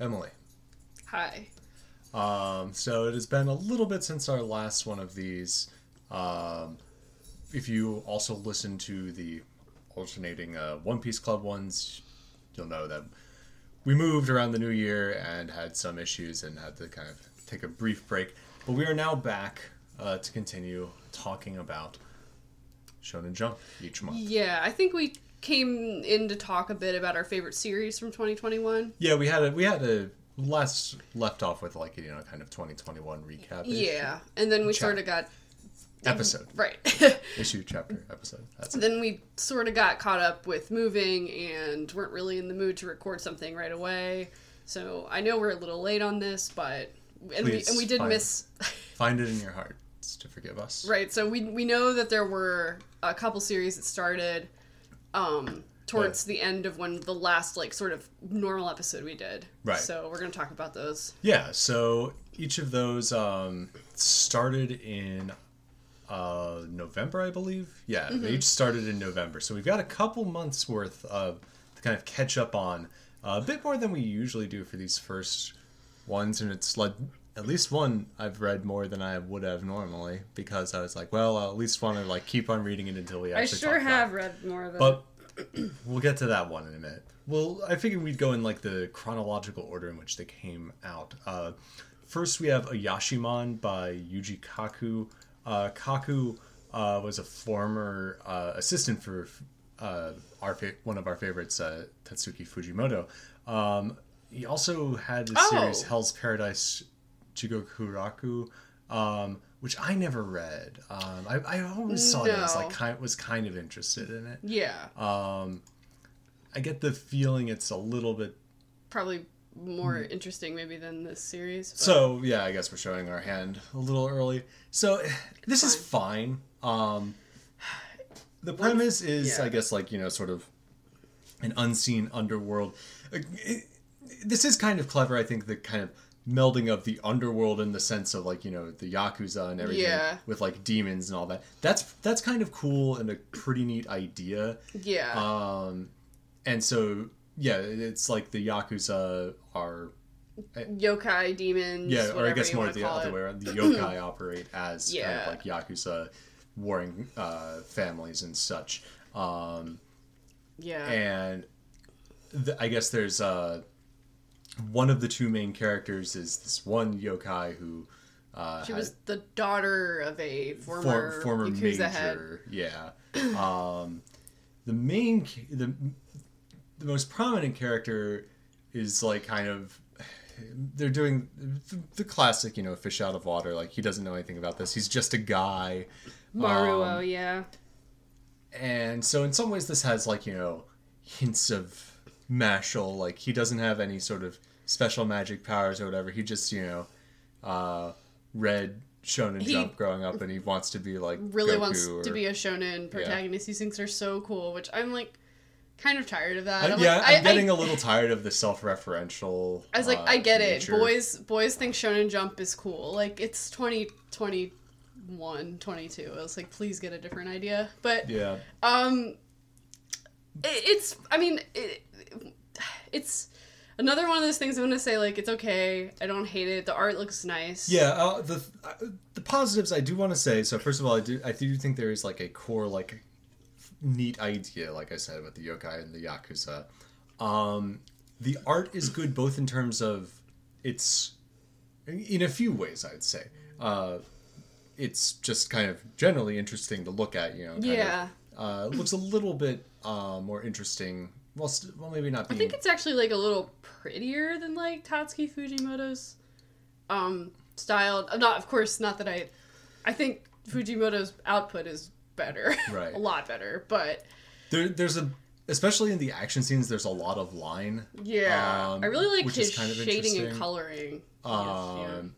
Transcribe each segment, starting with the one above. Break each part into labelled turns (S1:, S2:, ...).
S1: Emily.
S2: Hi.
S1: Um, so it has been a little bit since our last one of these. Um, if you also listen to the alternating uh, One Piece Club ones, you'll know that we moved around the new year and had some issues and had to kind of take a brief break. But we are now back uh, to continue talking about Shonen Jump each month.
S2: Yeah, I think we came in to talk a bit about our favorite series from 2021.
S1: Yeah, we had a we had a last left off with like you know kind of 2021 recap.
S2: Yeah, and then we sort of got
S1: episode
S2: right.
S1: issue chapter episode. That's it.
S2: then we sort of got caught up with moving and weren't really in the mood to record something right away. So I know we're a little late on this, but and we and we did
S1: fine.
S2: miss
S1: Find it in your hearts to forgive us.
S2: right. So we we know that there were a couple series that started um towards the end of when the last like sort of normal episode we did.
S1: Right.
S2: So we're going to talk about those.
S1: Yeah, so each of those um, started in uh, November, I believe. Yeah,
S2: Mm-hmm.
S1: they each started in November. So we've got a couple months worth of to kind of catch up on. Uh, a bit more than we usually do for these first ones, and it's led at least one I've read more than I would have normally because I was like, well, I'll at least want to like keep on reading it until we
S2: I
S1: actually.
S2: sure
S1: about it.
S2: have read more of them.
S1: But we'll get to that one in a minute. Well, I figured we'd go in like the chronological order in which they came out. Uh, first, we have Ayashimon by Yuji Kaku. Uh, Kaku uh, was a former uh, assistant for uh, our fa- one of our favorites, uh, Tatsuki Fujimoto. Um, he also had the
S2: Oh.
S1: series Hell's Paradise Jigokuraku, um, which I never read. Um, I, I always saw it as like kind was kind of interested in it.
S2: yeah.
S1: Um, I get the feeling it's a little bit.
S2: probably more interesting maybe than this series. but-
S1: So yeah, I guess we're showing our hand a little early. So this is fine. Um, the premise is,
S2: yeah.
S1: I guess, like you know, sort of an unseen underworld. Uh, it- this is kind of clever. I think the kind of melding of the underworld in the sense of like you know the yakuza and everything
S2: Yeah.
S1: with like demons and all that. That's that's kind of cool and a pretty neat idea.
S2: yeah.
S1: Um, and so yeah, it's like the yakuza are
S2: yokai demons.
S1: yeah, or I guess more the other
S2: it.
S1: way around. The yokai operate as kind of like yakuza warring uh, families and such. Um,
S2: Yeah.
S1: and th- I guess there's uh, one of the two main characters is this one yokai who uh,
S2: she was the daughter of a
S1: for,
S2: former,
S1: former
S2: Yakuza
S1: major,
S2: head.
S1: yeah. Um, the main, the the most prominent character is like kind of they're doing the, the classic, you know, fish out of water. Like he doesn't know anything about this. He's just a guy.
S2: Maruo,
S1: Um,
S2: yeah.
S1: and so in some ways this has like you know hints of Mashle. Like he doesn't have any sort of special magic powers or whatever. He just you know uh, read Shonen
S2: He
S1: Jump growing up, and he wants to be like
S2: Really
S1: Goku
S2: wants
S1: or,
S2: to be a shonen protagonist. He thinks they're so cool, which I'm like kind of tired of that.
S1: I-
S2: I'm
S1: yeah,
S2: like,
S1: I'm
S2: I, I-
S1: getting a little tired of the self-referential.
S2: I was like,
S1: uh,
S2: I get it. Boys boys think Shonen Jump is cool. Like it's 2021, 22. I was like, please get a different idea. But
S1: Yeah,
S2: um it, it's I mean, it, it's another one of those things I'm to say like it's okay. I don't hate it. The art looks nice.
S1: yeah. Uh, the uh, the positives I do want to say. So first of all, I do I do think there is like a core like neat idea, like I said, with the yokai and the yakuza. Um, the art is good both in terms of it's in a few ways. I'd say. Uh, it's just kind of generally interesting to look at, you know. kind of,
S2: Yeah.
S1: uh, looks a little bit uh, more interesting. Well, st- well, maybe not.
S2: I think it's actually like a little prettier than like Tatsuki Fujimoto's um style. Uh, Not of course not that I I think Fujimoto's output is better.
S1: Right.
S2: a lot better, but
S1: There, there's a, especially in the action scenes, there's a lot of line.
S2: yeah.
S1: Um,
S2: I really like his
S1: kind of
S2: shading and coloring. Yes, yeah.
S1: Um,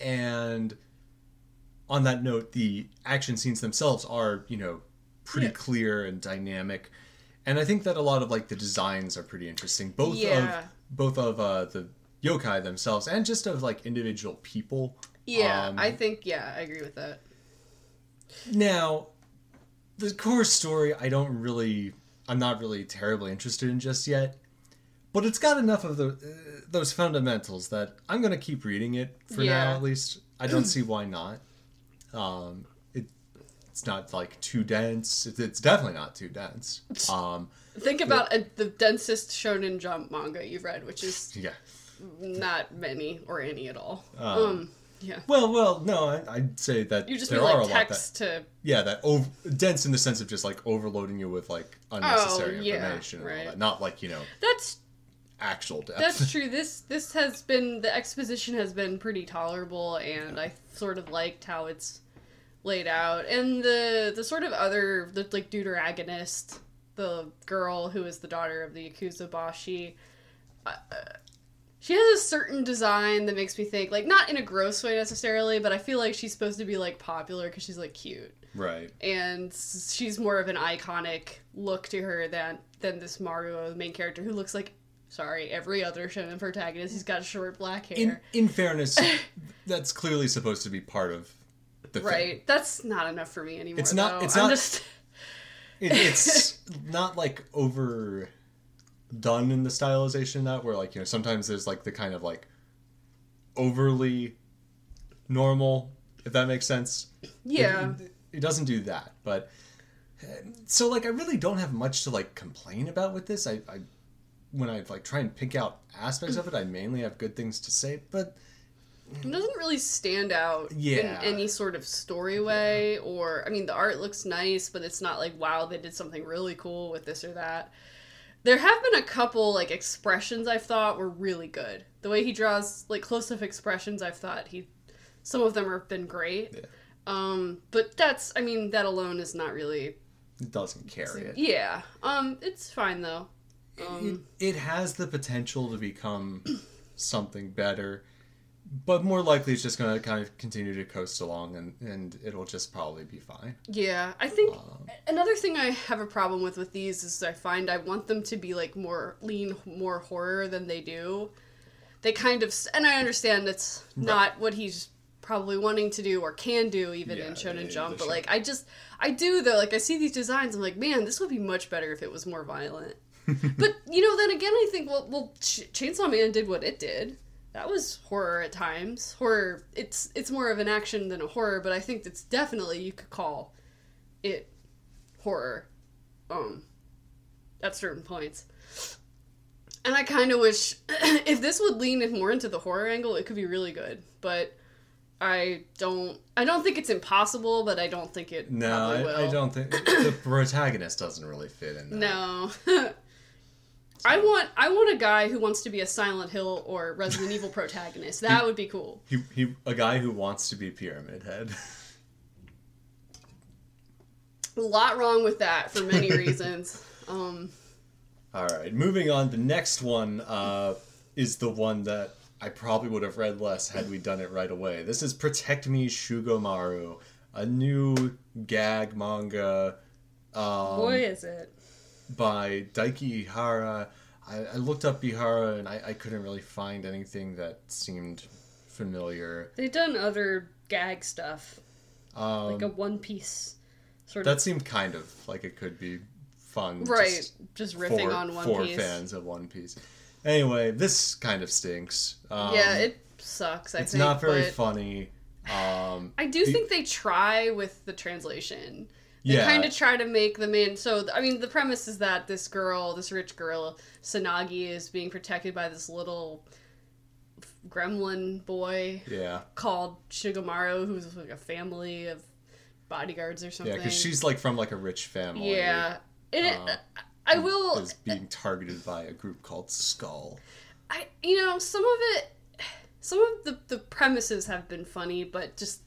S1: And on that note, the action scenes themselves are, you know, pretty
S2: Yeah.
S1: clear and dynamic. And I think that a lot of like the designs are pretty interesting, both
S2: Yeah.
S1: of both of uh, the yokai themselves and just of like individual people.
S2: Yeah,
S1: Um,
S2: I think yeah, I agree with that.
S1: Now, the core story, I don't really, I'm not really terribly interested in just yet. but it's got enough of the uh, those fundamentals that I'm gonna keep reading it for
S2: Yeah.
S1: now at least. I don't see why not. Um, it's not like too dense. It's, it's definitely not too dense. Um,
S2: Think about uh the densest Shonen Jump manga you've read, which is
S1: yeah.
S2: not many or any at all.
S1: Um,
S2: Um, yeah.
S1: Well, well, no, I, I'd say that
S2: You just
S1: there
S2: mean
S1: are
S2: like
S1: a lot that
S2: text to
S1: yeah that over, dense in the sense of just like overloading you with like unnecessary
S2: Oh, yeah,
S1: information and all
S2: right.
S1: that. Not like you know
S2: that's
S1: actual depth.
S2: That's true. This this has been the exposition has been pretty tolerable, and I sort of liked how it's laid out, and the the sort of other the like deuteragonist, the girl who is the daughter of the Yakuza boss, she. Uh, she has a certain design that makes me think, like, not in a gross way necessarily, but I feel like she's supposed to be, like, popular because she's, like, cute
S1: right.
S2: and she's more of an iconic look to her than than this Maruo, the main character, who looks like sorry every other shonen protagonist. He's got short black hair.
S1: In in fairness, that's clearly supposed to be part of the thing.
S2: right, that's not enough for me anymore.
S1: It's not-
S2: though.
S1: it's
S2: I'm
S1: not-
S2: just
S1: It, it's not like over done in the stylization that where like you know sometimes there's like the kind of like overly normal if that makes sense
S2: yeah.
S1: it, it doesn't do that but uh, so like i really don't have much to like complain about with this i, I when i like try and pick out aspects of it i mainly have good things to say but
S2: It doesn't really stand out
S1: Yeah.
S2: in any sort of story way, or I mean, the art looks nice, but it's not like wow, they did something really cool with this or that. There have been a couple like expressions I've thought were really good. The way he draws like close up expressions, I've thought he, some of them have been great.
S1: Yeah.
S2: Um, but that's I mean that alone is not really
S1: it doesn't carry it
S2: yeah. Um, it's fine though. Um,
S1: it, it has the potential to become something better but more likely it's just going to kind of continue to coast along and, and it'll just probably be fine
S2: Yeah, I think
S1: Um,
S2: another thing I have a problem with with these is I find I want them to be like more lean more horror than they do. They kind of and I understand it's not what he's probably wanting to do or can do even
S1: Yeah,
S2: in Shonen
S1: they-
S2: Jump, but like I just I do though like I see these designs I'm like man this would be much better if it was more violent. but you know then again I think well well Ch- Chainsaw Man did what it did. That was horror at times. Horror it's it's more of an action than a horror, but I think it's definitely you could call it horror um at certain points and i kind of wish if this would lean more into the horror angle it could be really good but i don't i don't think it's impossible but i don't think it
S1: no I, I don't think the protagonist doesn't really fit in that.
S2: no i want i want a guy who wants to be a silent hill or resident evil protagonist. That would be cool.
S1: he, he a guy who wants to be pyramid head.
S2: A lot wrong with that for many reasons. Um
S1: all right moving on the next one uh, is the one that i probably would have read less had we done it right away. This is protect me shugomaru a new gag manga. Um,
S2: boy is it
S1: by Daiki Ihara. I, I looked up Ihara and I, I couldn't really find anything that seemed familiar.
S2: they've done other gag stuff
S1: Um,
S2: like a one piece sort of
S1: that seemed kind of like it could be fun.
S2: right
S1: just
S2: just riffing
S1: for,
S2: on one
S1: for
S2: piece
S1: fans of One Piece. Anyway, this kind of stinks. Um,
S2: yeah it sucks i
S1: it's
S2: think
S1: not very
S2: but
S1: funny. Um,
S2: i do
S1: the-
S2: think they try with the translation they
S1: yeah,
S2: kind of try to make the main so i mean the premise is that this girl this rich girl Tsunagi is being protected by this little gremlin boy
S1: yeah,
S2: called Shugomaru who's like a family of bodyguards or something.
S1: yeah, because she's like from like a rich family.
S2: yeah and it,
S1: uh,
S2: i will
S1: is being targeted by a group called Skull.
S2: I you know some of it some of the the premises have been funny but just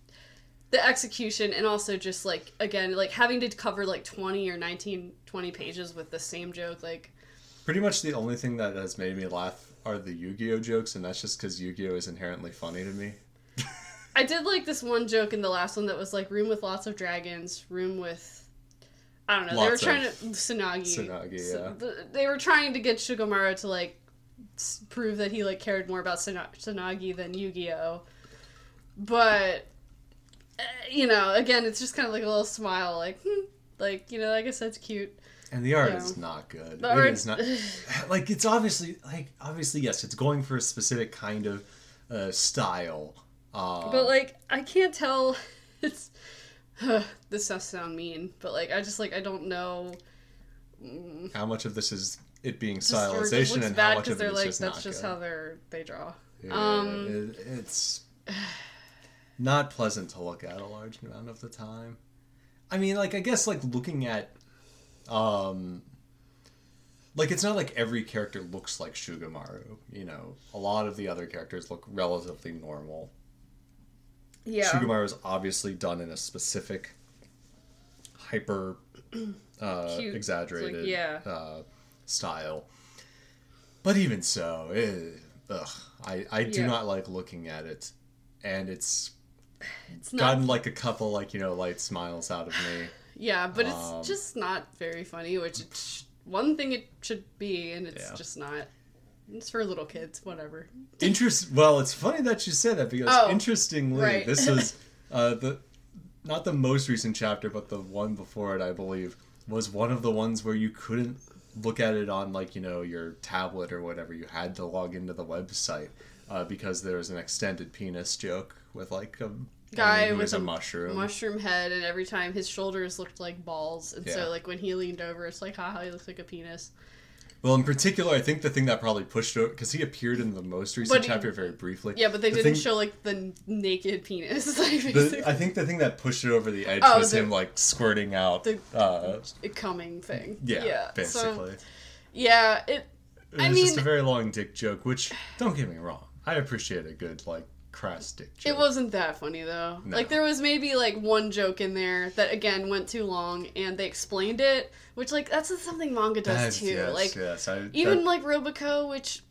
S2: the execution and also just like again like having to cover like 20 or 19 20 pages with the same joke like
S1: Pretty much the only thing that has made me laugh are the Yu-Gi-Oh jokes, and that's just because Yu-Gi-Oh is inherently funny to me.
S2: I did like this one joke in the last one that was like room with lots of dragons room with I don't know they were trying to Tsunagi
S1: Tsunagi,
S2: So
S1: yeah.
S2: the- they were trying to get Shugomaru to like prove that he like cared more about Tsunagi than Yu-Gi-Oh but uh, you know again it's just kind of like a little smile like hmm, Like you know, like I said, it's cute.
S1: And the art is not good.
S2: The
S1: It
S2: art-
S1: is not like it's obviously like obviously yes, it's going for a specific kind of uh, style. Uh,
S2: But like I can't tell. It's this does sound mean, but like I just like I don't know.
S1: how much of this is it being
S2: it
S1: stylization
S2: looks
S1: and how much of it is
S2: like
S1: just
S2: that's
S1: not
S2: just
S1: good.
S2: how they're they draw.
S1: Yeah,
S2: um,
S1: it- it's not pleasant to look at a large amount of the time. I mean, like I guess like looking at, um, like it's not like every character looks like Shugomaru. You know, a lot of the other characters look relatively normal.
S2: Yeah.
S1: Shugomaru is obviously done in a specific, hyper, uh,
S2: Cute.
S1: exaggerated,
S2: like, yeah.
S1: uh, style. But even so, eh, ugh, I I do
S2: Yeah.
S1: not like looking at it, and it's
S2: It's not.
S1: gotten like a couple like you know light smiles out of me.
S2: Yeah, but it's
S1: um,
S2: just not very funny. Which one thing it should be, and it's
S1: Yeah.
S2: just not. It's for little kids. Whatever.
S1: Interest. Well, it's funny that you say that because
S2: Oh,
S1: interestingly,
S2: right.
S1: this is uh, the not the most recent chapter, but the one before it, I believe, was one of the ones where you couldn't look at it on like you know your tablet or whatever. You had to log into the website uh, because there was an extended penis joke with like a
S2: Guy with
S1: a, mushroom.
S2: Mushroom head, and every time his shoulders looked like balls, and
S1: Yeah.
S2: so like when he leaned over, it's like, haha, he looks like a penis.
S1: Well, in particular, I think the thing that probably pushed it because he appeared in the most recent
S2: But
S1: chapter very briefly.
S2: Yeah, but they
S1: The
S2: didn't
S1: thing-
S2: show like the naked penis. like,
S1: The, I think the thing that pushed it over the edge
S2: Oh,
S1: was
S2: the-
S1: him like squirting out.
S2: the-
S1: uh,
S2: coming thing.
S1: yeah,
S2: yeah.
S1: basically.
S2: So, yeah, it.
S1: it was
S2: I
S1: just a very long dick joke, which don't get me wrong, I appreciate a good like dick joke.
S2: It wasn't that funny though.
S1: No.
S2: Like there was maybe like one joke in there that again went too long, and they explained it, which like that's something manga does
S1: That's-
S2: too.
S1: yes,
S2: like
S1: yes, I,
S2: even
S1: that-
S2: like Roboco, which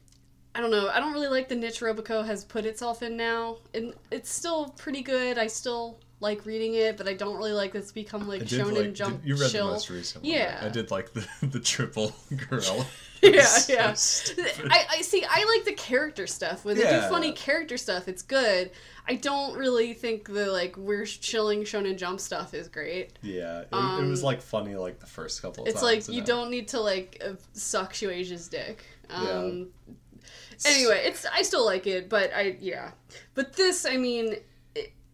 S2: I don't know. I don't really like the niche Roboco has put itself in now, and it's still pretty good. I still like reading it, but I don't really like this become like Shonen
S1: like,
S2: Jump
S1: did- you read
S2: chill.
S1: the most recent one.
S2: Yeah.
S1: right? I did like the the triple gorilla.
S2: yeah,
S1: So
S2: yeah.
S1: stupid.
S2: I, I see. I like the character stuff. When they
S1: Yeah.
S2: do funny character stuff, it's good. I don't really think the like we're chilling Shonen Jump stuff is great.
S1: yeah, it, it
S2: Um,
S1: was like funny like the first couple. of
S2: It's
S1: times,
S2: like you don't need to like uh, suck Shueisha's dick. Um, Anyway, it's I still like it, but I yeah. But this, I mean, it,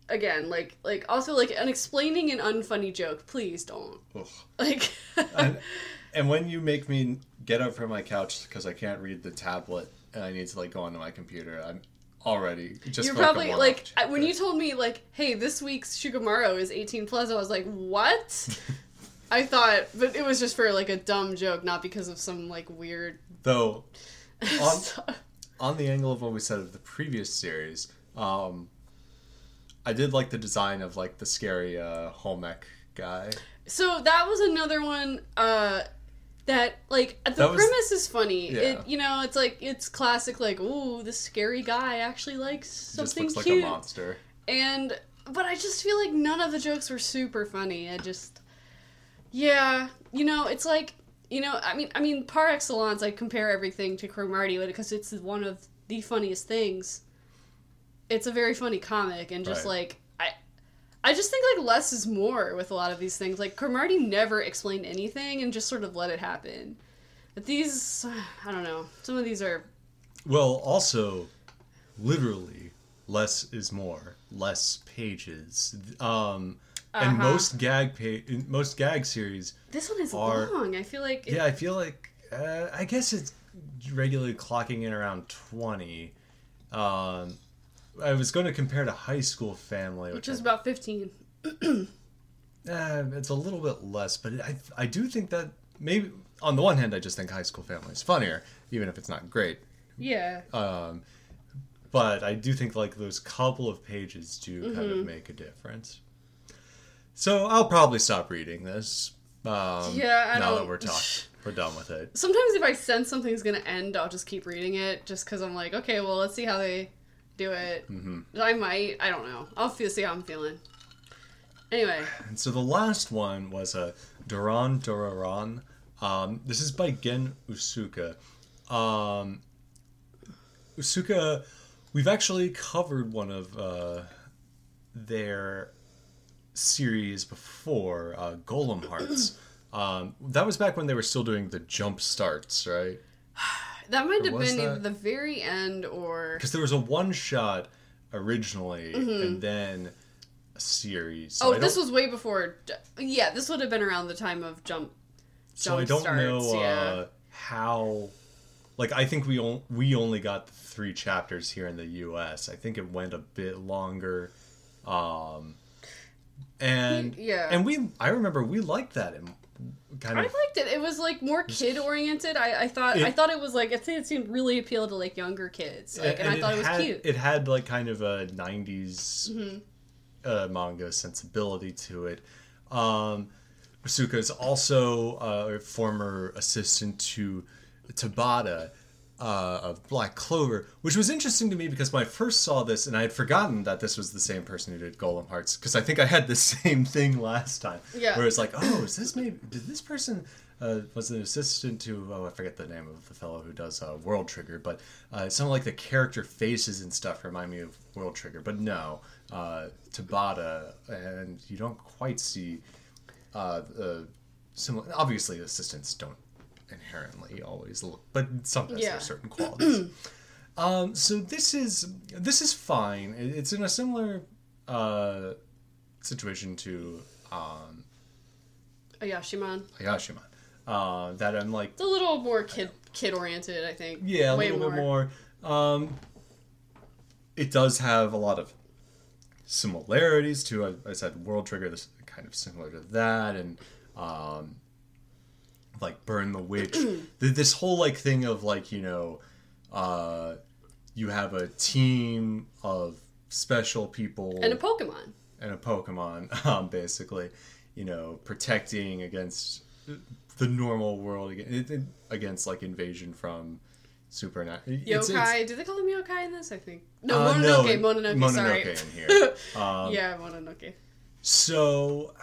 S2: again, like like also like an explaining an unfunny joke. Please don't
S1: Ugh.
S2: like.
S1: and, and when you make me get up from my couch because I can't read the tablet and I need to like go onto my computer, I'm already just
S2: You're
S1: like,
S2: probably like I- when you told me like, "Hey, this week's Shugomaru is 18 plus." I was like, "What?" I thought, but it was just for like a dumb joke, not because of some like weird.
S1: though on on the angle of what we said of the previous series, um, I did like the design of like the scary uh, home ec guy.
S2: So that was another one uh that like the
S1: That was-
S2: premise is funny.
S1: Yeah.
S2: It you know, it's like it's classic like, ooh, the scary guy actually likes something
S1: just looks
S2: cute.
S1: like a monster.
S2: and but I just feel like none of the jokes were super funny. I just Yeah, you know, it's like you know, I mean I mean par excellence I compare everything to Cromartie because it's one of the funniest things. It's a very funny comic and just
S1: Right.
S2: like I I just think like less is more with a lot of these things. Like Cromartie never explained anything and just sort of let it happen. But these I don't know. Some of these are
S1: Well, also, literally, less is more. Less pages. Um, and
S2: Uh-huh.
S1: most gag pa- in most gag series
S2: this one is
S1: Are-
S2: long. I feel like it-
S1: Yeah, I feel like uh, I guess it's regularly clocking in around twenty. Um, I was going to compare to High School Family, which,
S2: which is
S1: I-
S2: about 15.
S1: uh, it's a little bit less, but I I do think that maybe on the one hand, I just think High School Family is funnier, even if it's not great.
S2: Yeah.
S1: Um, but I do think like those couple of pages do kind
S2: Mm-hmm.
S1: of make a difference. So I'll probably stop reading this. Um,
S2: Yeah, I
S1: now that
S2: don't-
S1: we're talking, we're done with it.
S2: Sometimes if I sense something's gonna end, I'll just keep reading it, just because I'm like, okay, well, let's see how they do it.
S1: Mm-hmm.
S2: I might. I don't know. I'll feel see how I'm feeling. Anyway,
S1: And so the last one was a Doron Dororon. Um, this is by Gen Osuka. Um, Osuka, we've actually covered one of uh, their series before, uh, Golem Hearts. um, that was back when they were still doing the jump starts, right?
S2: That might have been
S1: that?
S2: either the very end or
S1: Because there was a one shot originally, and then a series. So
S2: Mm-hmm. oh, this was way before. Yeah, this would have been around the time of jump.
S1: So I don't
S2: starts,
S1: know
S2: yeah.
S1: uh, how. Like I think we on, we only got three chapters here in the U.S. I think it went a bit longer, um, and
S2: Yeah.
S1: and we I remember we liked that and kind
S2: I liked it. It was like more kid oriented. I, I thought I
S1: It-
S2: thought it was like I think it seemed really appealed to like younger kids. Like, and, I thought it was
S1: had,
S2: cute.
S1: It had like kind of a '90s
S2: Mm-hmm.
S1: uh, manga sensibility to it. Um, Masuka is also uh, a former assistant to Tabata uh, of Black Clover, which was interesting to me because when I first saw this, and I had forgotten that this was the same person who did Golem Hearts, because I think I had the same thing last time.
S2: Yeah.
S1: Where it's like, oh, is this maybe did this person uh, was an assistant to oh I forget the name of the fellow who does uh, World Trigger, but uh, it sounded like the character faces and stuff remind me of World Trigger, but no, uh, Tabata, and you don't quite see uh, uh, similar. Obviously, assistants don't inherently always look, but sometimes there are certain qualities. um, so this is this is fine. It's in a similar uh, situation to um,
S2: Ayashiman.
S1: Ayashima. Uh, that I'm like,
S2: It's a little more kid kid oriented. I think.
S1: yeah, a
S2: Way
S1: little bit more. Um, it does have a lot of similarities to, I, I said, World Trigger. This kind of similar to that, and um, like Burn the Witch. This whole like thing of like you know, uh, you have a team of special people
S2: And a Pokemon.
S1: and a Pokemon, um, basically, you know, protecting against the normal world ag- it- it- against like invasion from supernatural
S2: Yokai. Do they call him yokai in this? I think. No,
S1: Uh,
S2: Mononoke.
S1: no,
S2: Mononoke.
S1: Mononoke
S2: sorry.
S1: in here. Um,
S2: yeah, Mononoke.
S1: So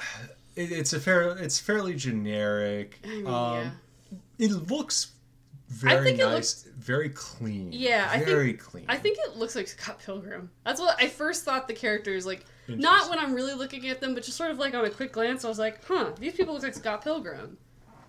S1: it, it's a fair, it's fairly generic.
S2: I mean,
S1: um,
S2: yeah.
S1: It looks very nice, very clean.
S2: Yeah, I think-
S1: very clean.
S2: I think it looks like Scott Pilgrim. That's what I first thought the characters like. Not when I'm really looking at them, but just sort of like on a quick glance, I was like, "Huh, these people look like Scott Pilgrim."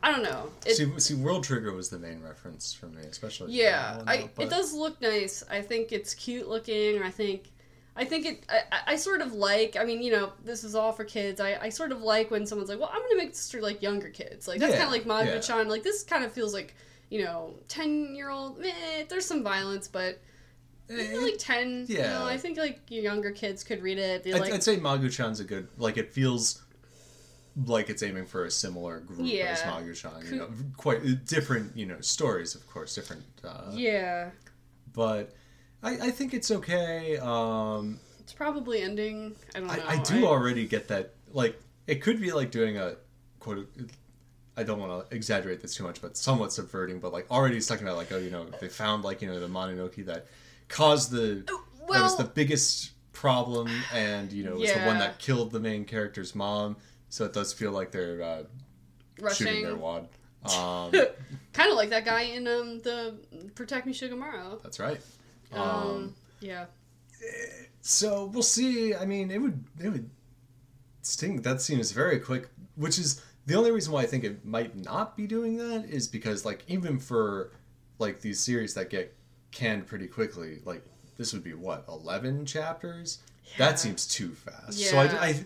S2: I don't know. It,
S1: see, see, World Trigger was the main reference for me, especially.
S2: yeah, I, it does look nice. I think it's cute looking. Or I think, I think it. I, I- sort of like. I mean, you know, this is all for kids. I, I sort of like when someone's like, "Well, I'm gonna make this for like younger kids." Like that's
S1: Yeah,
S2: kind of like
S1: yeah.
S2: Magu-chan. Like this kind of feels like you know, ten year old. Eh, there's some violence, but maybe like ten. You
S1: yeah.
S2: know, I think like your younger kids could read it.
S1: I'd,
S2: like,
S1: I'd say Magu-chan's a good like it feels like it's aiming for a similar group as
S2: Yeah.
S1: Magu-chan. You know, quite different, you know, stories, of course, different. Uh,
S2: yeah,
S1: But I, I think it's okay. Um,
S2: it's probably ending. I don't know.
S1: I, I do already get that. Like, it could be like doing a quote. I don't want to exaggerate this too much, but somewhat subverting. But like already it's talking about like oh you know they found like you know the Mononoke that caused the that was the biggest problem and you know was the one that killed the main character's mom. So it does feel like they're uh, shooting their wad. Um,
S2: kind of like that guy in um the Protect Me Shugomaru.
S1: that's right.
S2: Um,
S1: Um,
S2: yeah.
S1: So we'll see. I mean, it would it would sting. That seems very quick. Which is the only reason why I think it might not be doing that is because like even for like these series that get canned pretty quickly, like this would be what eleven chapters.
S2: Yeah.
S1: That seems too fast. So I, I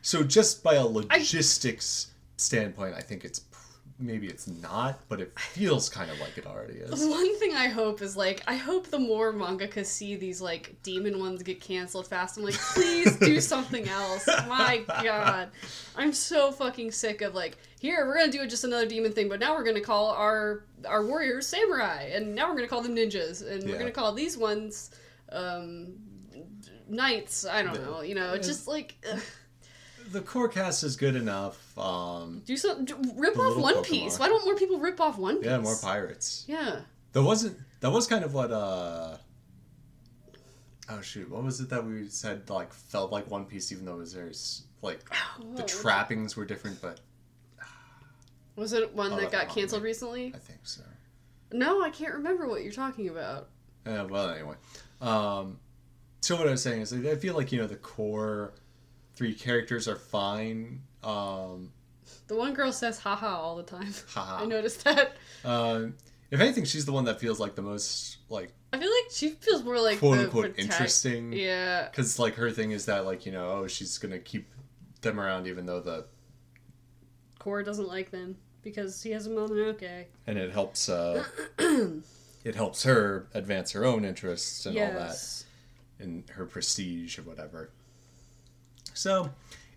S1: so just by a logistics standpoint, I think it's maybe it's not, but it feels kind of like it already is.
S2: One thing I hope is like I hope the more mangakas see these like demon ones get canceled fast. I'm like, please do something else. My God, I'm so fucking sick of like here we're gonna do just another demon thing, but now we're gonna call our our warriors samurai, and now we're gonna call them ninjas, and we're gonna call these ones um knights. I don't
S1: Yeah.
S2: know. You know, it's just like. ugh.
S1: The core cast is good enough. Um,
S2: Do some rip off One
S1: Pokemon.
S2: Piece. Why don't more people rip off One Piece?
S1: yeah, more pirates.
S2: Yeah.
S1: That wasn't. That was kind of what. uh Oh shoot! What was it that we said? Like felt like One Piece, even though it was very like the
S2: Oh,
S1: trappings were different, but
S2: Was it one
S1: Oh,
S2: that got canceled recently?
S1: I think so.
S2: No, I can't remember what you're talking about.
S1: Uh, well, anyway. Um, so what I was saying is, like, I feel like you know the core three characters are fine. Um,
S2: The one girl says haha all the time.
S1: haha.
S2: I noticed that.
S1: Um, if anything, she's the one that feels like the most like
S2: I feel like she feels more like
S1: quote unquote
S2: protect-
S1: interesting.
S2: Yeah.
S1: Because like her thing is that like you know oh she's gonna keep them around even though the
S2: Core doesn't like them because he has a Mononoke.
S1: and it helps uh it helps her advance her own interests and all that and her prestige or whatever. So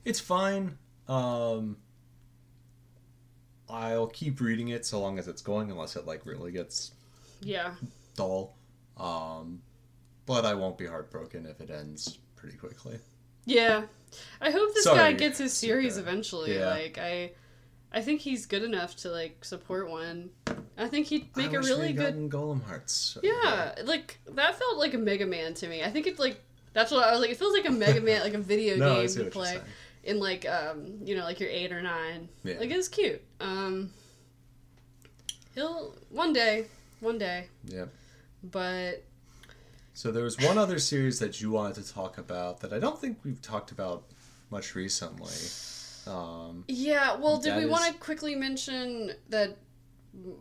S1: it's fine. Um, I'll keep reading it so long as it's going, unless it like really gets
S2: Yeah.
S1: dull. Um, but I won't be heartbroken if it ends pretty quickly.
S2: Yeah. I hope this
S1: Sorry,
S2: guy gets his series eventually.
S1: Yeah.
S2: Like I I think he's good enough to like support one. I think he'd make
S1: I
S2: a really good
S1: Golem Hearts.
S2: Yeah, like that felt like a Mega Man to me. I think it's like that's what I was like. It feels like a Mega Man, like a video
S1: No,
S2: game to play in like um you know like you're eight or nine.
S1: Yeah.
S2: Like it's cute. Um, he'll one day, one day,
S1: Yeah.
S2: but
S1: So there was one other series that you wanted to talk about that I don't think we've talked about much recently. Um,
S2: yeah. Well, did we
S1: is-
S2: want to quickly mention that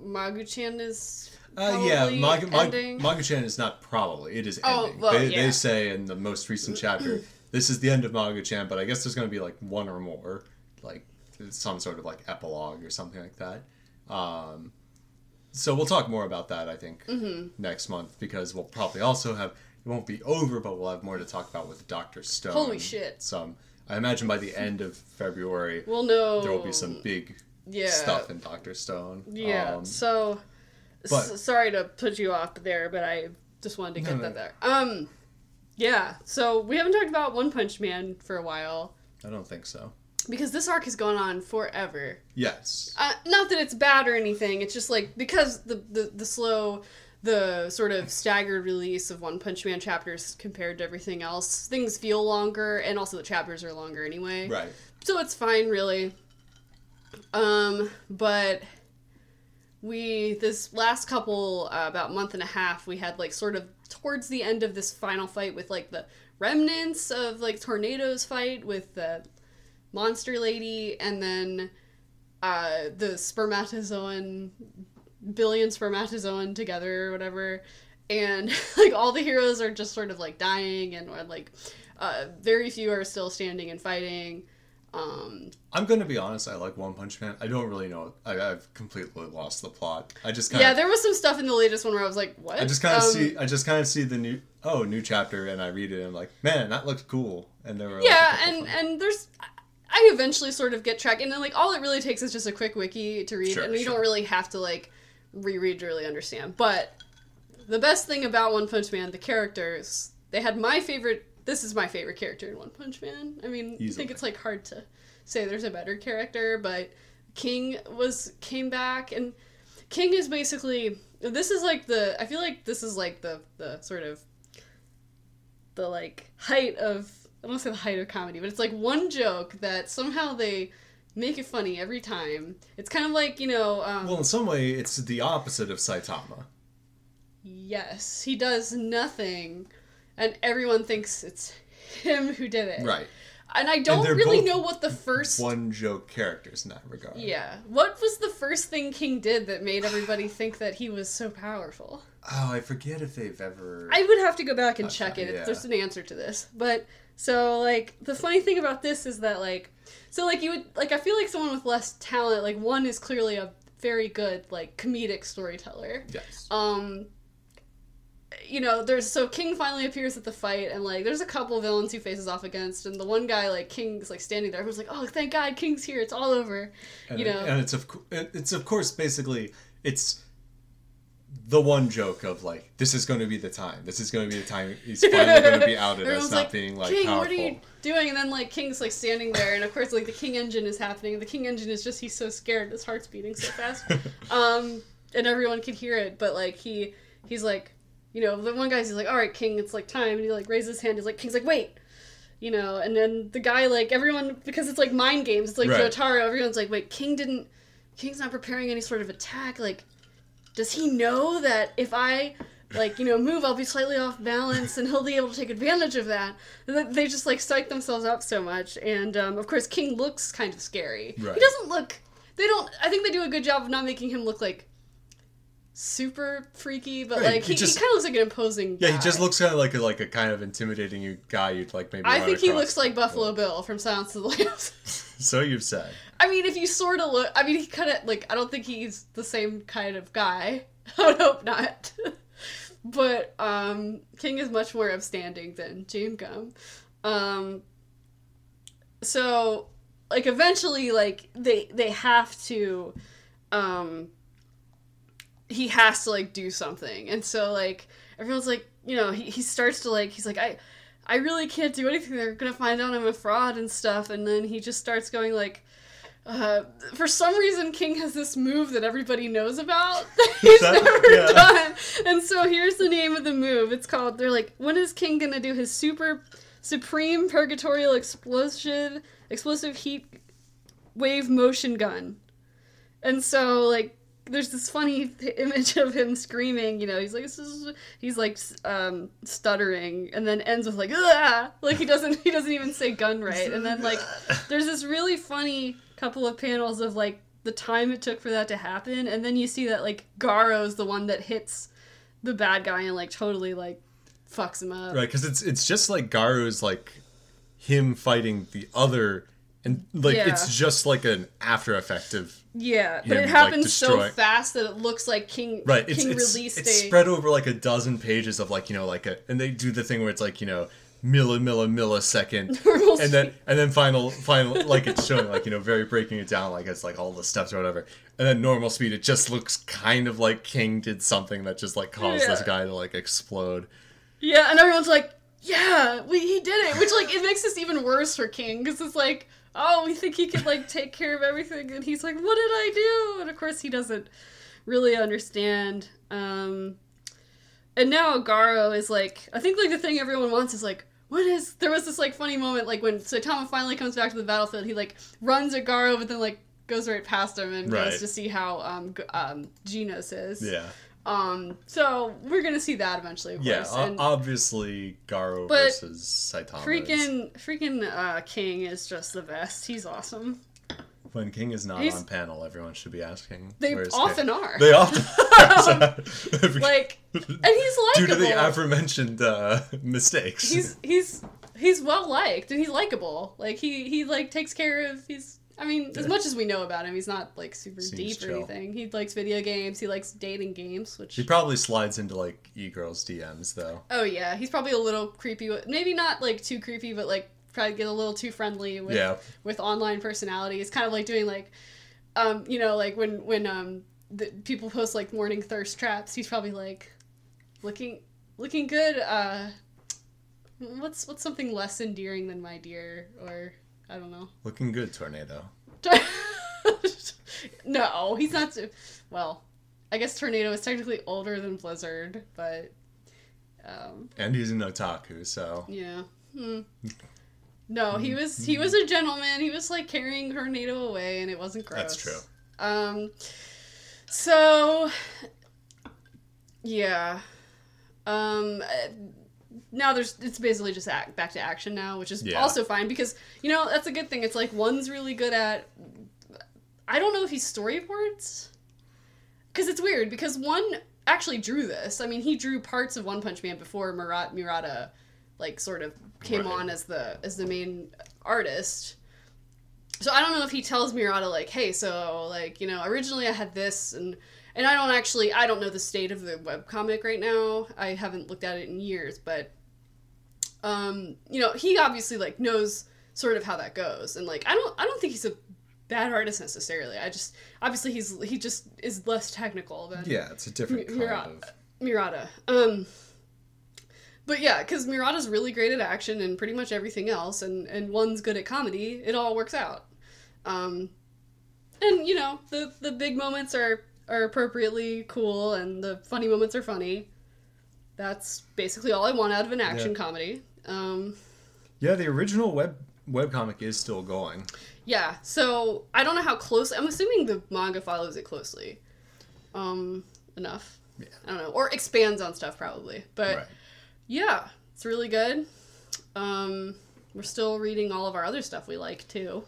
S2: Magu-chan is
S1: Uh, yeah, Mag-
S2: ending?
S1: Magu-chan is not probably. It is
S2: Oh,
S1: ending.
S2: well,
S1: they,
S2: yeah.
S1: they say in the most recent chapter, this is the end of Magu-chan, but I guess there's going to be like one or more, like some sort of like epilogue or something like that. Um, so we'll talk more about that, I think,
S2: Mm-hmm.
S1: next month because we'll probably also have. It won't be over, but we'll have more to talk about with Doctor Stone.
S2: Holy shit.
S1: Some, I imagine by the end of February,
S2: We'll know
S1: there will be some big
S2: yeah
S1: stuff in Doctor Stone.
S2: Yeah.
S1: Um,
S2: so,
S1: but-
S2: s- sorry to put you off there, but I just wanted to get
S1: no.
S2: that there. Um, yeah. So we haven't talked about One Punch Man for a while
S1: I don't think so.
S2: because this arc has gone on forever.
S1: Yes.
S2: Uh, not that it's bad or anything. It's just like because the the, the slow. The sort of staggered release of One Punch Man chapters compared to everything else, things feel longer, and also the chapters are longer anyway.
S1: Right.
S2: so it's fine really um but we this last couple uh, about month and a half we had like sort of towards the end of this final fight with like the remnants of like Tornado's fight with the monster lady and then uh the spermatozoan billion spermatozoan together or whatever. And like all the heroes are just sort of like dying and like uh, very few are still standing and fighting um,
S1: I'm gonna be honest. I like One Punch Man. I don't really know. I, I've completely lost the plot. I just kind
S2: yeah, there was some stuff in the latest one where I was like, "What?"
S1: I just kind of
S2: Um,
S1: see. I just kind of see the new. Oh, new chapter, and I read it. and I'm like, man, that looks cool. And there were.
S2: Yeah,
S1: couple
S2: and and there's, I eventually sort of get track, and then like all it really takes is just a quick wiki to read,
S1: Sure,
S2: and you
S1: sure.
S2: don't really have to like reread to really understand. But the best thing about One Punch Man, the characters, they had my favorite. This is my favorite character in One Punch Man. I mean, I think it's like hard to say there's a better character, but King was came back and King is basically this is like the I feel like this is like the the sort of the like height of I don't want to say the height of comedy, but it's like one joke that somehow they make it funny every time. It's kind of like you know, um,
S1: well, in some way, it's the opposite of Saitama.
S2: yes, he does nothing, and everyone thinks it's him who did it.
S1: Right.
S2: And I don't
S1: they're
S2: really know what the first.
S1: One joke characters in that regard.
S2: Yeah, what was the first thing King did that made everybody think that he was so powerful?
S1: Oh, I forget if they've ever.
S2: I would have to go back and
S1: Okay,
S2: check it
S1: yeah.
S2: there's an answer to this. But so like the funny thing about this is that like so like you would like I feel like someone with less talent like one is clearly a very good like comedic storyteller.
S1: Yes.
S2: Um you know, there's so King finally appears at the fight and like there's a couple villains he faces off against and the one guy like King's like standing there everyone's like, "Oh, thank God King's here. It's all over."
S1: and,
S2: you
S1: it-
S2: know.
S1: and it's of it's of course basically it's the one joke of like this is going to be the time. This is going to be the time he's finally going to be outed as not
S2: like,
S1: being like
S2: King,
S1: powerful.
S2: what are you doing? And then like King's like standing there, and of course like the King engine is happening. The King engine is just he's so scared, his heart's beating so fast, um, and everyone can hear it. But like he he's like, you know, the one guy's he's like, all right, King, it's like time, and he like raises his hand. He's like, King's like, wait. You know, and then the guy like everyone because it's like mind games. It's like
S1: Right.
S2: Jotaro. Everyone's like, wait, King didn't. King's not preparing any sort of attack. Like, does he know that if I like you know move i'll be slightly off balance and he'll be able to take advantage of that And they just like psych themselves up so much and um, of course king looks kind of scary
S1: Right.
S2: he doesn't look they don't i think they do a good job of not making him look like super freaky but
S1: Right,
S2: like
S1: he
S2: he, he kind of looks like an imposing
S1: Yeah, he just looks kind of like a, like a kind of intimidating guy you'd like maybe.
S2: i think he looks like buffalo bill from silence of the lambs
S1: So you've said.
S2: I mean, if you sort of look, I mean, he kind of like I don't think he's the same kind of guy. I would hope not. but um, King is much more upstanding than James Gumb. Um, so like eventually, like they they have to, um, he has to like do something, and so like everyone's like, you know, he he starts to like he's like I. I really can't do anything. They're gonna find out I'm a fraud and stuff. And then he just starts going like, uh, for some reason, King has this move that everybody knows about. that He's
S1: That-
S2: never
S1: yeah.
S2: done. And so here's the name of the move. It's called. They're like, when is King gonna do his super supreme purgatorial explosive explosive heat wave motion gun? And so like. There's this funny image of him screaming, you know, he's like, he's like, um, stuttering, and then ends with like, ah, like he doesn't, he doesn't even say gun right, and then like, there's this really funny couple of panels of like the time it took for that to happen and then you see that like Garo's the one that hits the bad guy and like totally like fucks him up.
S1: Right, because it's it's just like Garu's like him fighting the other, and like
S2: Yeah.
S1: it's just like an after effect of
S2: Yeah, but it
S1: like,
S2: happens so fast that it looks like King
S1: right. It's
S2: King
S1: it's,
S2: released
S1: it's
S2: a
S1: spread over like a dozen pages of like you know like a, and they do the thing where it's like you know milli milli millisecond. And then and then final final like it's showing like you know very breaking it down like it's like all the steps or whatever and then normal speed it just looks kind of like King did something that just like caused this guy to like explode
S2: Yeah, and everyone's like, "Yeah, we, he did it," which like it makes this even worse for King because it's like, "Oh, we think he can like take care of everything," and he's like, "What did I do?" And of course, he doesn't really understand. Um, and now Garo is like, I think like the thing everyone wants is like. What is there was this like funny moment like when Saitama finally comes back to the battlefield he like runs at Garo but then like goes right past him and
S1: Right.
S2: goes to see how um G- um Genos is
S1: yeah
S2: um so we're gonna see that eventually of
S1: yeah
S2: course and
S1: obviously Garo versus Saitama is-
S2: freaking freaking uh king is just the best. He's awesome.
S1: When King is not
S2: He's-
S1: on panel everyone should be asking
S2: they often
S1: King?
S2: are.
S1: They often are.
S2: like and he's
S1: due to the aforementioned uh, mistakes.
S2: He's he's he's well liked and he's likable. Like he he like takes care of he's I mean, as much as we know about him, he's not like super
S1: Seems
S2: deep or anything. He likes video games. He likes dating games, which
S1: he probably slides into like e-girls DMs though
S2: oh yeah, he's probably a little creepy. Maybe not like too creepy, but like probably get a little too friendly with
S1: yeah
S2: with online personality. It's kind of like doing like, um, you know, like when when um the people post like morning thirst traps. He's probably like, looking looking good. Uh, what's what's something less endearing than my dear or I don't know.
S1: looking good tornado
S2: no, he's not. too- Well, I guess Tornado is technically older than Blizzard, but um,
S1: and he's an otaku so
S2: yeah. Hmm. No, he was he was a gentleman. He was like carrying Tornado away, and it wasn't gross.
S1: that's true
S2: Um. So. Yeah. Um. Now there's it's basically just act, back to action now, which is
S1: Yeah.
S2: also fine because you know that's a good thing. It's like one's really good at. I don't know if he storyboards, because it's weird because one actually drew this. I mean, he drew parts of One Punch Man before Murat Murata, like sort of came
S1: Right.
S2: on as the as the main artist. So I don't know if he tells Murata like, hey, so like you know, originally I had this and and I don't actually I don't know the state of the webcomic right now. I haven't looked at it in years, but um, you know, he obviously like knows sort of how that goes. And like I don't I don't think he's a bad artist necessarily. I just obviously he's he just is less technical than
S1: yeah it's a different
S2: Mi-
S1: kind
S2: Mira-
S1: of
S2: Murata. Um, but yeah, because Murata's really great at action and pretty much everything else, and and one's good at comedy. It all works out. Um, and you know the the big moments are are appropriately cool, and the funny moments are funny. That's basically all I want out of an action
S1: Yeah.
S2: comedy. Um,
S1: yeah the original web webcomic is still going
S2: yeah, so I don't know how close. I'm assuming the manga follows it closely. Um, enough.
S1: Yeah.
S2: I don't know, or expands on stuff probably. But
S1: right.
S2: yeah, it's really good. Um, we're still reading all of our other stuff we like too.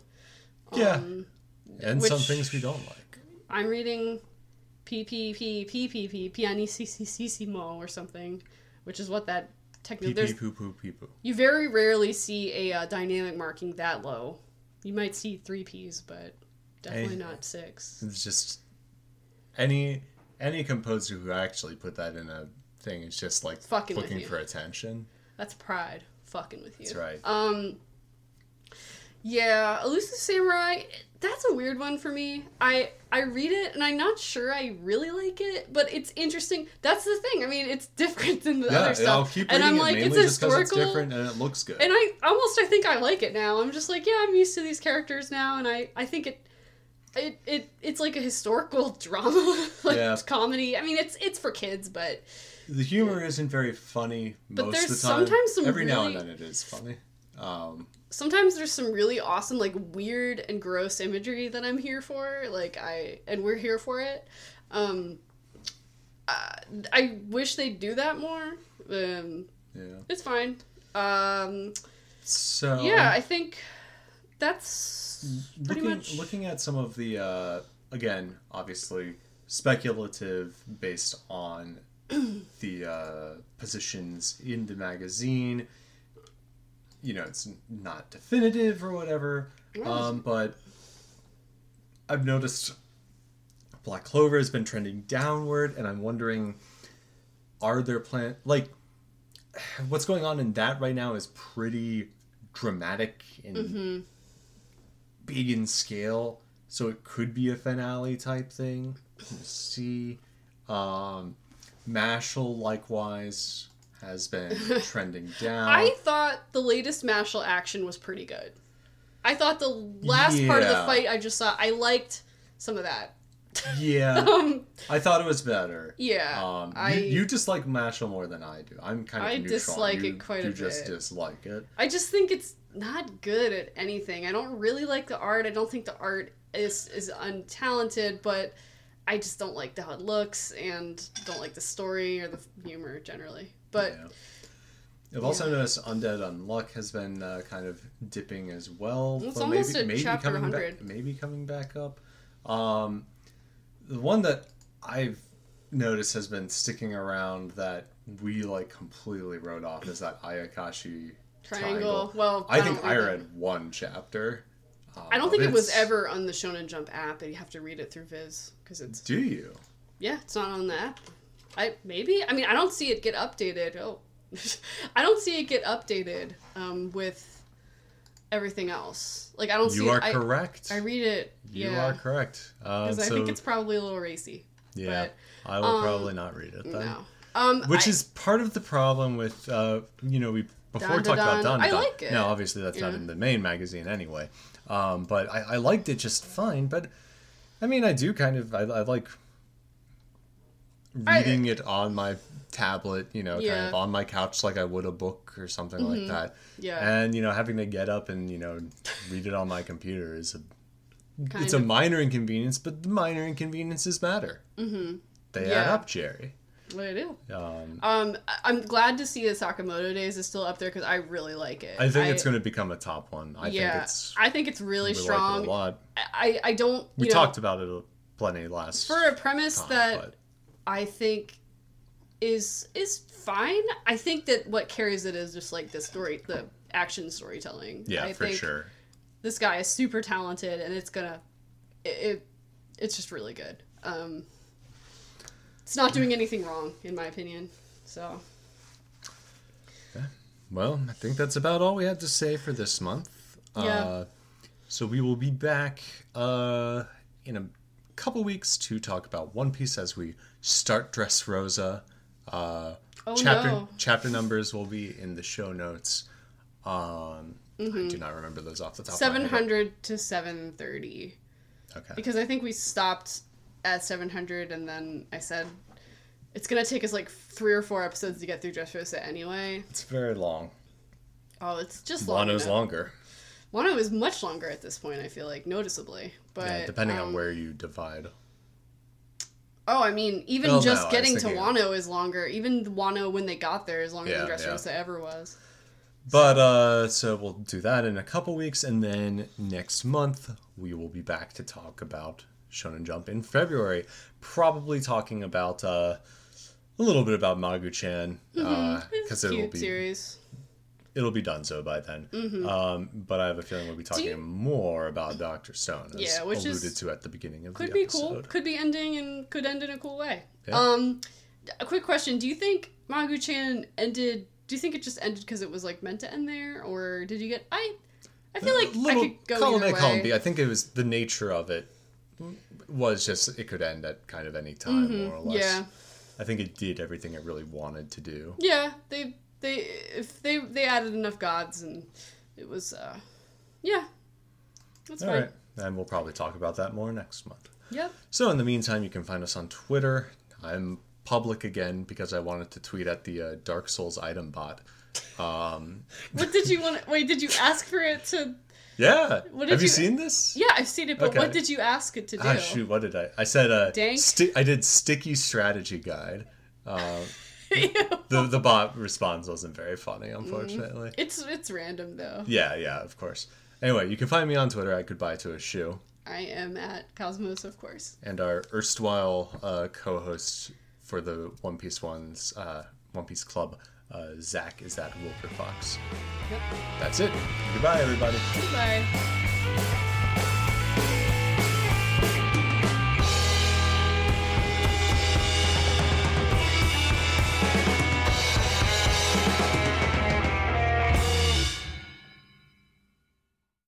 S1: Yeah.
S2: Um,
S1: And some things we don't like.
S2: I'm reading PPP PPP Pianissimo or something, which is what that technically.
S1: pee poo poo pee poo.
S2: you very rarely see a uh, dynamic marking that low. You might see three P's, but definitely
S1: Hey.
S2: not six.
S1: It's just any any composer who actually put that in a thing is just like
S2: Fucking
S1: looking for attention.
S2: That's pride, fucking with you.
S1: That's right.
S2: Um, yeah, Elusive Samurai. That's a weird one for me. I I read it and I'm not sure I really like it, but it's interesting. That's the thing. I mean, it's different than the other stuff.
S1: I'll keep
S2: and I'm
S1: it
S2: like, it's historical.
S1: it's different and it looks good.
S2: And I almost I think I like it now. I'm just like, yeah, I'm used to these characters now, and I I think it. It, it it's like a historical drama like
S1: Yeah.
S2: comedy i mean it's it's for kids but
S1: the humor isn't very funny
S2: But
S1: most
S2: there's
S1: of the time.
S2: sometimes some
S1: Every now and then it is funny. Um,
S2: sometimes there's some really awesome like weird and gross imagery that i'm here for like i and we're here for it um uh, i wish they'd do that more um
S1: yeah.
S2: it's fine um
S1: So
S2: yeah i think that's pretty
S1: looking
S2: much
S1: looking at some of the uh, again, obviously speculative based on the uh, positions in the magazine. You know, it's not definitive or whatever, um, but I've noticed Black Clover has been trending downward, and I'm wondering, are there plan like what's going on in that right now is pretty dramatic and
S2: Mm-hmm.
S1: big in scale, so it could be a finale type thing. We'll see. Um, Mashle likewise has been trending down.
S2: i thought the latest Mashle action was pretty good i thought the last part of the fight i just saw i liked some of that
S1: yeah,
S2: um
S1: I thought it was better.
S2: yeah
S1: Um,
S2: I-
S1: you, you dislike Mashle more than I do. I'm kind of
S2: I
S1: neutral.
S2: dislike
S1: you,
S2: it quite a bit.
S1: you just dislike it.
S2: I just think it's not good at anything. I don't really like the art. I don't think the art is is untalented, but I just don't like how it looks and don't like the story or the humor generally. But
S1: Yeah. I've also noticed Undead Unluck has been uh, kind of dipping as well.
S2: It's
S1: but
S2: almost
S1: maybe, maybe
S2: chapter
S1: coming
S2: 100.
S1: back, maybe coming back up. Um, the one that I've noticed has been sticking around that we like completely wrote off is that Ayakashi
S2: triangle. Well,
S1: I think I
S2: read it.
S1: one chapter.
S2: I don't think it was ever on the Shonen Jump app. That you have to read it through Viz because it's
S1: Do you?
S2: yeah, it's not on the app. I maybe I mean I don't see it get updated. Oh, I don't see it get updated um, with everything else. Like I don't see.
S1: You are
S2: it,
S1: correct.
S2: I, read it.
S1: you
S2: yeah.
S1: are correct. Uh,
S2: because
S1: so,
S2: I think it's probably a little racy.
S1: yeah.
S2: but,
S1: I will
S2: um,
S1: probably not read it then.
S2: No, um,
S1: Which
S2: I-
S1: is part of the problem with, uh, you know, we before
S2: Dun,
S1: talked
S2: dun,
S1: about. Don.
S2: I
S1: Don.
S2: like it.
S1: Now, obviously, that's not in the main magazine anyway. Um, but I, I liked it just fine. But I mean, I do kind of I, I like
S2: I-
S1: reading it on my tablet. You know, kind
S2: Yeah.
S1: of on my couch like I would a book or something like that.
S2: Mm-hmm. yeah,
S1: And you know, having to get up and you know read it on my computer is a
S2: kind
S1: it's
S2: of.
S1: a minor inconvenience, but the minor inconveniences matter.
S2: mm-hmm.
S1: They add up, Jerry.
S2: What I do.
S1: Um,
S2: Um, I- I'm glad to see that Sakamoto Days is still up there because I really like it.
S1: I think it's going to become a top one. I
S2: yeah,
S1: think it's
S2: I think it's really strong.
S1: Like it a lot.
S2: I I don't.
S1: We
S2: know,
S1: talked about it plenty last
S2: for a premise
S1: time,
S2: that
S1: but
S2: I think is is fine. I think that what carries it is just like the story, the action storytelling.
S1: yeah,
S2: I
S1: for
S2: think
S1: sure.
S2: This guy is super talented, and it's gonna, it, it it's just really good. Um, it's not doing anything wrong, in my opinion. So
S1: Well, I think that's about all we have to say for this month.
S2: Yeah.
S1: Uh, so we will be back uh, in a couple weeks to talk about One Piece as we start Dressrosa. Uh,
S2: Oh,
S1: chapter
S2: no.
S1: chapter numbers will be in the show notes. Um,
S2: Mm-hmm.
S1: I do not remember those off the top.
S2: Seven hundred
S1: of my head.
S2: hundred to seven thirty.
S1: Okay.
S2: because I think we stopped at 700 and then I said it's gonna take us like three or four episodes to get through Dressrosa anyway.
S1: It's very long.
S2: Oh, it's just long.
S1: Wano's
S2: enough.
S1: longer.
S2: Wano is much longer at this point. I feel like noticeably, but
S1: yeah, depending
S2: um,
S1: on where you divide.
S2: Oh, I mean, even
S1: Well,
S2: just
S1: was
S2: getting to Wano is longer. Even Wano when they got there is longer
S1: Yeah,
S2: than Dressrosa
S1: yeah.
S2: ever was.
S1: But uh, so we'll do that in a couple weeks, and then next month we will be back to talk about Shonen Jump in February. Probably talking about uh, a little bit about Magu-chan because
S2: a
S1: it will be
S2: series.
S1: It'll be done so by then. Um, but I have a feeling we'll be talking
S2: you-
S1: more about Doctor Stone, as
S2: Yeah, which is-
S1: alluded to at the beginning of.
S2: Could be
S1: episode.
S2: cool. Could be ending and could end in a cool way.
S1: Yeah.
S2: Um, a quick question: Do you think Magu-chan ended? Do you think it just ended because it was like meant to end there, or did you get? I, I feel like
S1: Little
S2: I could go
S1: column A, column. B. I think it was the nature of it was just it could end at kind of any time, more or less.
S2: Mm-hmm. Yeah,
S1: I think it did everything it really wanted to do.
S2: yeah. They they if they they added enough gods and it was uh, yeah, that's
S1: All
S2: fine.
S1: right, and we'll probably talk about that more next month.
S2: Yep.
S1: So in the meantime, you can find us on Twitter. I'm public again because I wanted to tweet at the uh, Dark Souls item bot. Um,
S2: What did you want? Wait, did you ask for it to?
S1: yeah,
S2: What
S1: have
S2: did
S1: you
S2: you-
S1: seen this?
S2: Yeah, I've seen it, but
S1: Okay.
S2: what did you ask it to do?
S1: Ah, shoot, what did I? I said uh, sti- I did sticky strategy guide. Uh, the the bot response wasn't very funny, unfortunately.
S2: it's it's random though.
S1: Yeah, yeah, of course. Anyway, you can find me on Twitter at goodbye to a shoe,
S2: I am at Cosmos, of course.
S1: and our erstwhile uh, co-host for the One Piece ones, uh, One Piece Club, uh, Zach is at Wilker Fox.
S2: Yep.
S1: That's it. Goodbye, everybody.
S2: Goodbye.